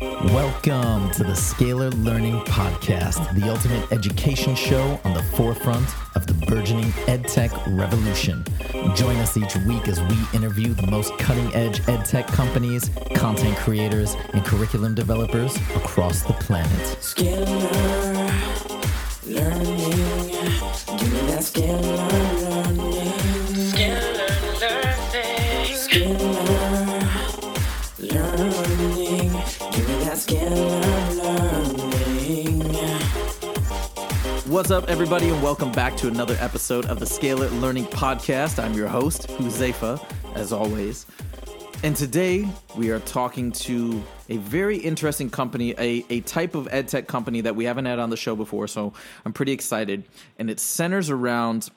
Welcome to the Scalar Learning Podcast, the ultimate education show on the forefront of the burgeoning edtech revolution. Join us each week as we interview the most cutting edge edtech companies, content creators, and curriculum developers across the planet. Scalar learning. Give me that scalar What's up, everybody, and welcome back to another episode of the Scalar Learning Podcast. I'm your host, Huzefa, as always. And today we are talking to a very interesting company, a, a type of ed tech company that we haven't had on the show before, so I'm pretty excited. And it centers around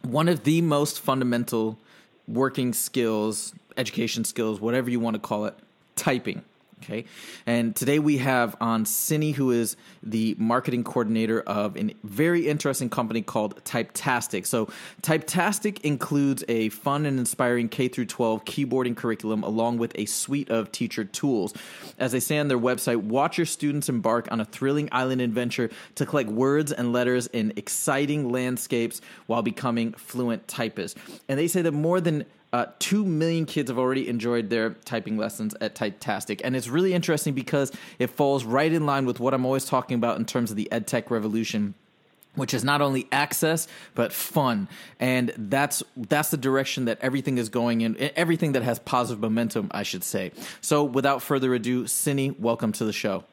one of the most fundamental working skills, education skills, whatever you want to call it, typing. Okay. And today we have on Cindy, who is the marketing coordinator of a very interesting company called Typetastic. So Typetastic includes a fun and inspiring K through 12 keyboarding curriculum along with a suite of teacher tools. As they say on their website, watch your students embark on a thrilling island adventure to collect words and letters in exciting landscapes while becoming fluent typists. And they say that more than uh, two million kids have already enjoyed their typing lessons at Typetastic, and it's really interesting because it falls right in line with what I'm always talking about in terms of the edtech revolution which is not only access but fun. And that's that's the direction that everything is going in everything that has positive momentum i should say. So without further ado Cindy, welcome to the show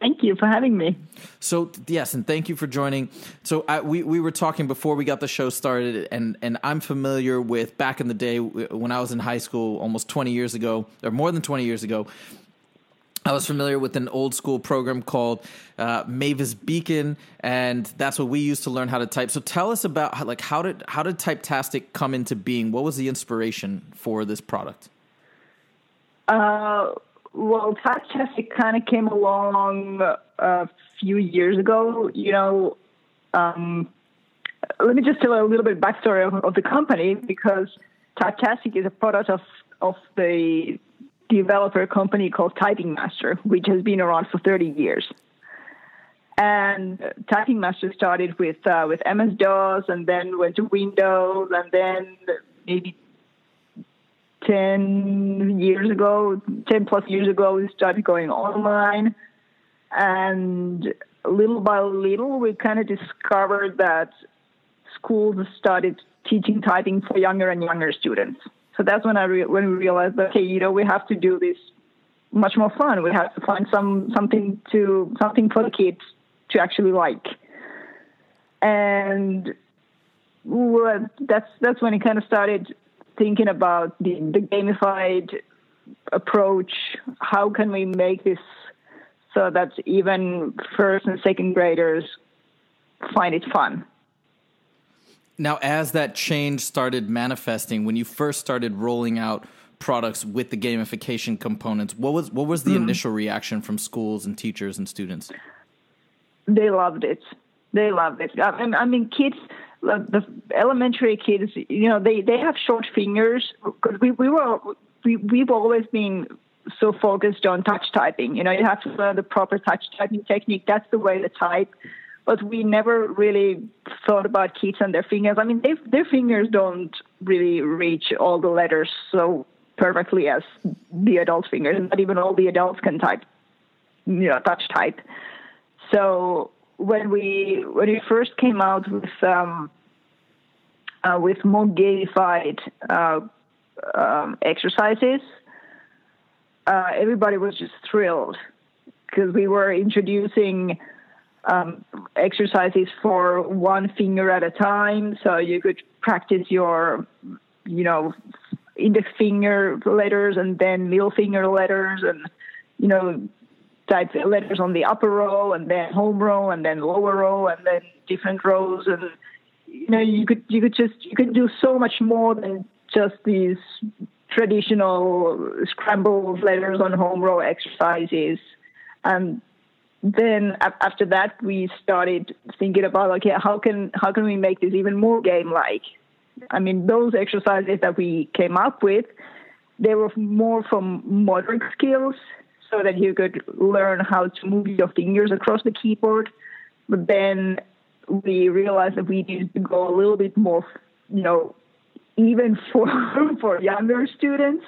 Thank you for having me. So yes, and thank you for joining. So I, we we were talking before we got the show started, and and I'm familiar with back in the day when I was in high school, almost 20 years ago, or more than 20 years ago. I was familiar with an old school program called uh, Mavis Beacon, and that's what we used to learn how to type. So tell us about how, like how did how did Typetastic come into being? What was the inspiration for this product? Uh, well, Typetastic kind of came along a few years ago. You know, um, let me just tell a little bit backstory of, of the company because Typetastic is a product of of the developer company called Typing Master, which has been around for 30 years. And Typing Master started with uh, with MS DOS, and then went to Windows, and then maybe 10 years ago, 10 plus years ago, we started going online. And little by little, we kind of discovered that schools started teaching typing for younger and younger students. So that's when I re- when we realized that okay, you know, we have to do this much more fun. We have to find some something to something for the kids to actually like. And well, that's that's when it kind of started thinking about the, the gamified approach. How can we make this so that even first and second graders find it fun? Now, as that change started manifesting, when you first started rolling out products with the gamification components, what was what was the mm-hmm. initial reaction from schools and teachers and students? They loved it. They loved it. I, I mean, kids the elementary kids, you know, they, they have short fingers because we, we were we we've always been so focused on touch typing. You know, you have to learn the proper touch typing technique. That's the way to type. But we never really thought about kids and their fingers. I mean, they, their fingers don't really reach all the letters so perfectly as the adult fingers. Not even all the adults can type, you know, touch type. So when we when we first came out with um, uh, with more gamified uh, um, exercises, uh, everybody was just thrilled because we were introducing um, exercises for one finger at a time, so you could practice your, you know, index finger letters and then middle finger letters and you know type letters on the upper row and then home row and then lower row and then different rows. And you know you could you could just you could do so much more than just these traditional scrambled letters on home row exercises. And then after that we started thinking about okay how can how can we make this even more game like i mean those exercises that we came up with they were more from motor skills, so that you could learn how to move your fingers across the keyboard. But then we realized that we needed to go a little bit more, you know, even for for younger students.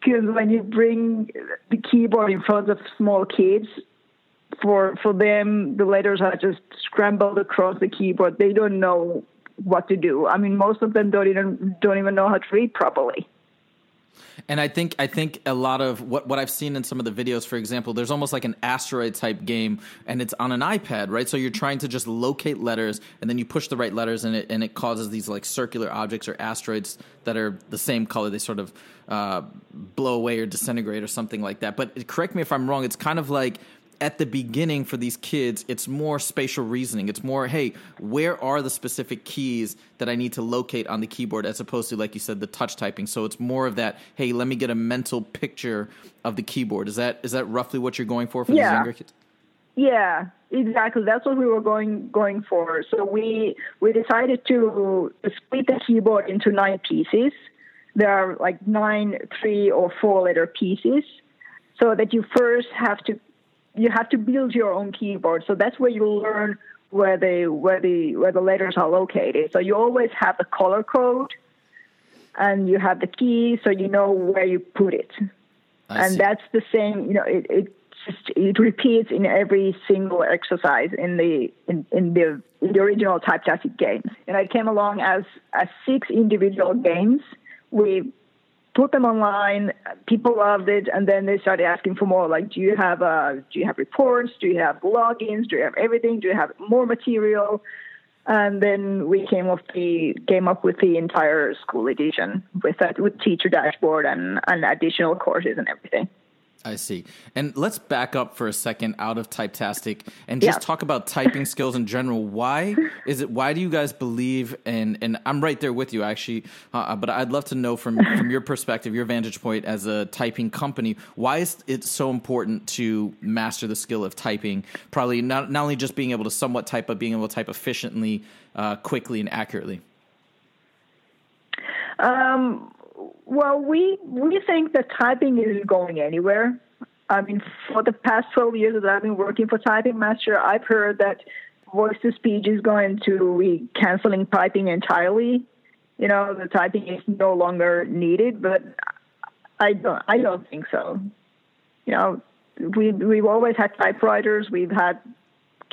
Because when you bring the keyboard in front of small kids for for them the letters are just scrambled across the keyboard. They don't know what to do. I mean most of them don't even don't even know how to read properly And I think I think a lot of what, what I've seen in some of the videos, for example, there's almost like an asteroid type game, and it's on an iPad, right? So you're trying to just locate letters, and then you push the right letters, and it and it causes these like circular objects or asteroids that are the same color. They sort of uh, blow away or disintegrate or something like that. But correct me if I'm wrong. It's kind of like at the beginning for these kids, it's more spatial reasoning. It's more, hey, where are the specific keys that I need to locate on the keyboard, as opposed to, like you said, the touch typing. So it's more of that, hey, let me get a mental picture of the keyboard. Is that is that roughly what you're going for for these younger kids? Yeah, exactly. That's what we were going going for. So we we decided to split the keyboard into nine pieces. There are like nine three or four letter pieces, so that you first have to you have to build your own keyboard. So that's where you learn where the where the where the letters are located. So you always have the color code, and you have the key, so you know where you put it I and see. that's the same you know it, it just it repeats in every single exercise in the in, in the in the original Typetastic games and it came along as as six individual games we put them online people loved it and then they started asking for more like do you have uh do you have reports? Do you have logins? Do you have everything? Do you have more material? And then we came up the came up with the entire school edition with that with teacher dashboard and, and additional courses and everything. I see. And let's back up for a second out of Typetastic and just Yeah. talk about typing skills in general. Why is it? Why do you guys believe? And and I'm right there with you actually. Uh, but I'd love to know from from your perspective, your vantage point as a typing company, why is it so important to master the skill of typing? Probably not not only just being able to somewhat type, but being able to type efficiently, uh, quickly, and accurately. Um, well, we we think that typing isn't going anywhere. I mean, for the past 12 years that I've been working for Typing Master, I've heard that voice to speech is going to be canceling typing entirely. You know, the typing is no longer needed, but I don't I don't think so. You know, we we've always had typewriters, we've had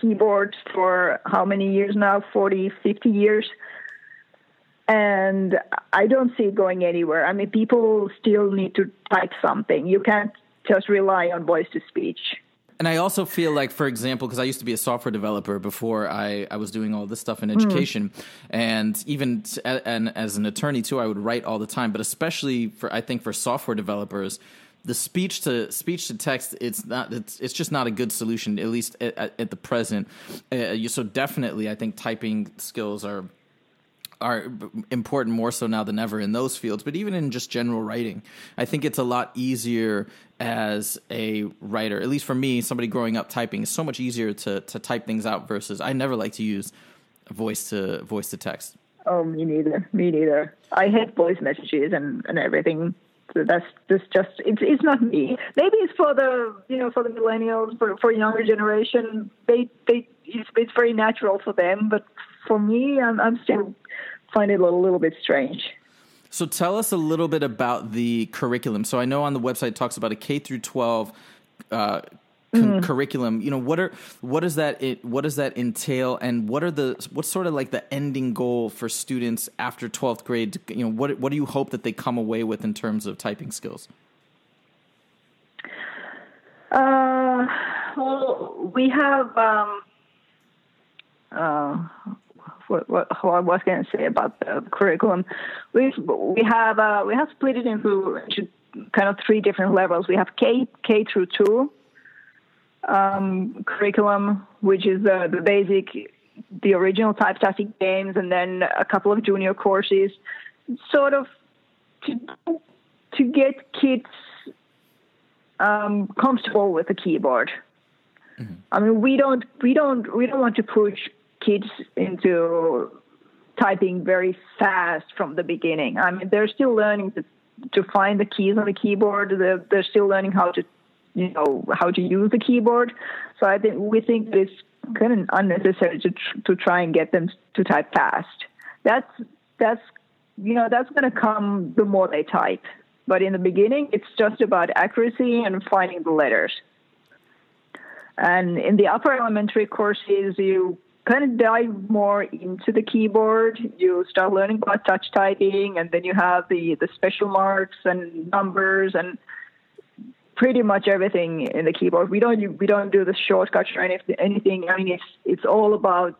keyboards for how many years now? 40, 50 years and I don't see it going anywhere. I mean, people still need to type something. You can't just rely on voice to speech. And I also feel like, for example, because I used to be a software developer before I, I was doing all this stuff in education, and even t- and as an attorney too, I would write all the time. But especially for I think for software developers, the speech to speech to text it's not it's it's just not a good solution at least at, at, at the present. Uh, so definitely, I think typing skills are are important more so now than ever in those fields, but even in just general writing, I think it's a lot easier as a writer. At least for me, somebody growing up typing, it's so much easier to to type things out versus I never like to use voice to voice to text. Oh, me neither. Me neither. I hate voice messages and, and everything. So that's that's just it's it's not me. Maybe it's for the you know for the millennials for for younger generation. They they it's, it's very natural for them, but for me, I'm I'm still find it a little, bit strange. So tell us a little bit about the curriculum. So I know on the website it talks about a K through 12 uh, cu- curriculum. You know, what are what does that it, what does that entail and what are the what's sort of like the ending goal for students after 12th grade? You know, what what do you hope that they come away with in terms of typing skills? Uh, well, we have. Um, uh, what, what, I was going to say about the curriculum, we we have uh, we have split it into, into kind of three different levels. We have K K through two um, curriculum, which is the, the basic, the original Typetastic games, and then a couple of junior courses, sort of to to get kids um, comfortable with the keyboard. I mean, we don't we don't we don't want to push kids into typing very fast from the beginning. I mean, they're still learning to to find the keys on the keyboard. They're, they're still learning how to, you know, how to use the keyboard. So I think we think that it's kind of unnecessary to to try and get them to type fast. That's that's you know that's going to come the more they type. But in the beginning, it's just about accuracy and finding the letters. And in the upper elementary courses, you kind of dive more into the keyboard. You start learning about touch typing, and then you have the, the special marks and numbers and pretty much everything in the keyboard. We don't we don't do the shortcuts or anything. anything. I mean, it's it's all about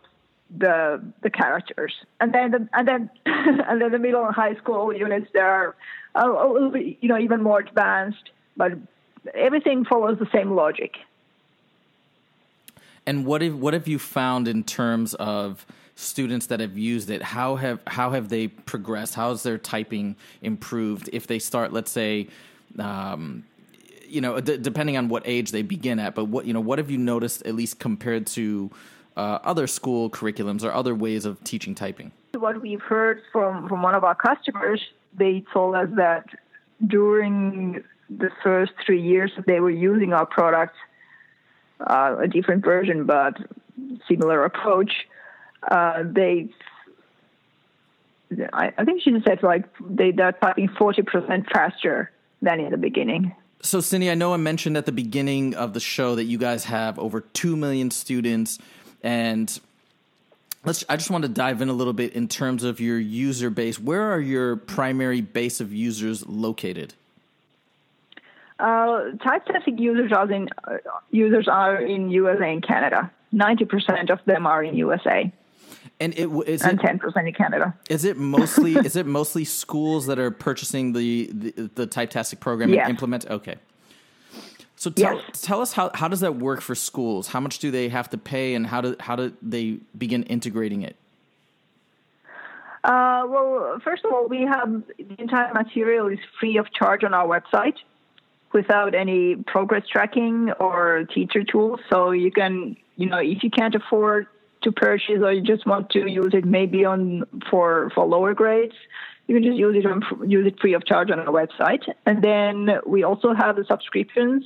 the the characters, and then the, and then and then the middle and high school units they are a little bit you know even more advanced, but everything follows the same logic. And what have what have you found in terms of students that have used it? How have how have they progressed? How has their typing improved? If they start, let's say, um, you know, d- depending on what age they begin at, but what you know, what have you noticed at least compared to uh, other school curriculums or other ways of teaching typing? What we've heard from from one of our customers, they told us that during the first three years they were using our product, uh, a different version but similar approach, uh, they. I, I think she said like they, they're typing forty percent faster than in the beginning. So, Cindy, I know I mentioned at the beginning of the show that you guys have over 2 million students. And let's, I just want to dive in a little bit in terms of your user base. Where are your primary base of users located? Uh, Typetastic users are in uh, users are in USA and Canada. Ninety percent of them are in USA, And it is and ten percent in Canada. is it mostly is it mostly schools that are purchasing the the, the Typetastic program Yes. and implement? Okay. So tell, Yes. tell us how, how does that work for schools? How much do they have to pay, and how do how do they begin integrating it? Uh, well, first of all, we have the entire material is free of charge on our website without any progress tracking or teacher tools. So you can, you know, if you can't afford to purchase or you just want to use it maybe on for for lower grades, you can just use it on use it free of charge on our website. And then we also have the subscriptions.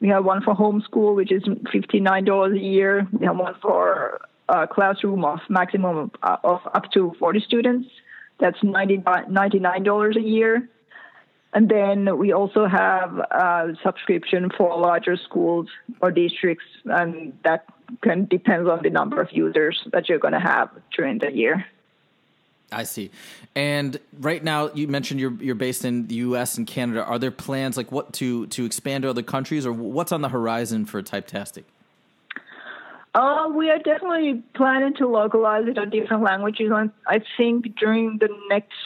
We have one for homeschool, which is fifty nine dollars a year. We have one for a classroom of maximum of, of up to forty students. That's ninety nine dollars a year. And then we also have a subscription for larger schools or districts, and that can depends on the number of users that you're going to have during the year. I see. And right now, you mentioned you're you're based in the U.S. and Canada. Are there plans like what to to expand to other countries, or what's on the horizon for Typetastic? Uh, we are definitely planning to localize it on different languages. And I think during the next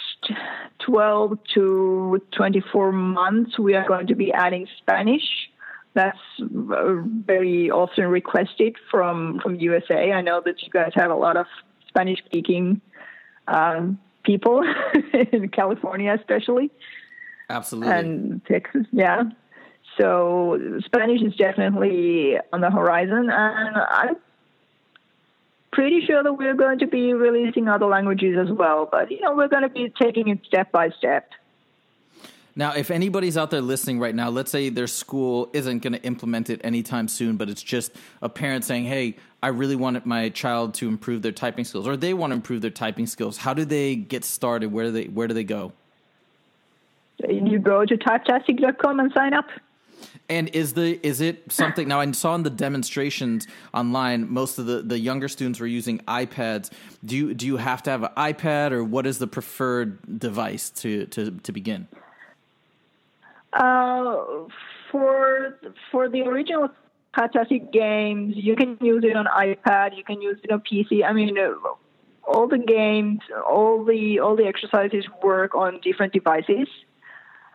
12 to 24 months, we are going to be adding Spanish. That's uh, very often requested from, from USA. I know that you guys have a lot of Spanish speaking um, people in California, especially Absolutely. and Texas. Yeah. So Spanish is definitely on the horizon, and I'm pretty sure that we're going to be releasing other languages as well. But you know, we're going to be taking it step by step. Now, if anybody's out there listening right now, let's say their school isn't going to implement it anytime soon, but it's just a parent saying, "Hey, I really want my child to improve their typing skills," or they want to improve their typing skills. How do they get started? Where do they Where do they go? You go to typetastic.com and sign up. And is the is it something now? I saw in the demonstrations online, most of the, the younger students were using iPads. Do you do you have to have an iPad, or what is the preferred device to to to begin? Uh, for for the original Typetastic games, you can use it on iPad. You can use it on PC. I mean, uh, all the games, all the all the exercises work on different devices.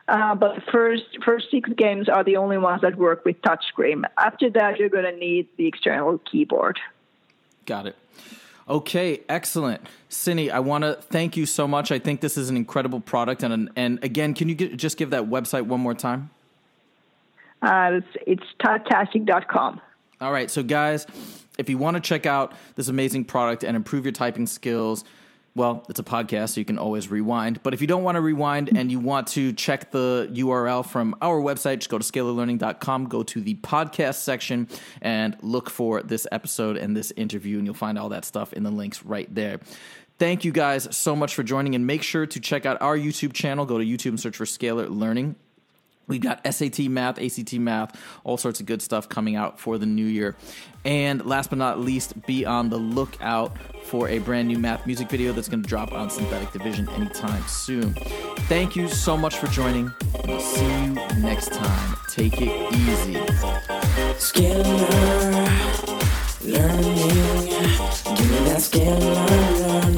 Uh, but the first first six games are the only ones that work with touchscreen. After that, you're going to need the external keyboard. Got it. Okay, excellent, Cindy. I want to thank you so much. I think this is an incredible product, and and again, can you get, just give that website one more time? Uh, it's it's. All right, so guys, if you want to check out this amazing product and improve your typing skills, well, it's a podcast, so you can always rewind. But if you don't want to rewind and you want to check the URL from our website, just go to scalarlearning.com, go to the podcast section, and look for this episode and this interview, and you'll find all that stuff in the links right there. Thank you guys so much for joining, and make sure to check out our YouTube channel. Go to YouTube and search for Scalar Learning. We've got SAT math, ACT math, all sorts of good stuff coming out for the new year. And last but not least, be on the lookout for a brand new math music video that's going to drop on Synthetic Division anytime soon. Thank you so much for joining, we'll see you next time. Take it easy. Scalar learning. Give me that. Scalar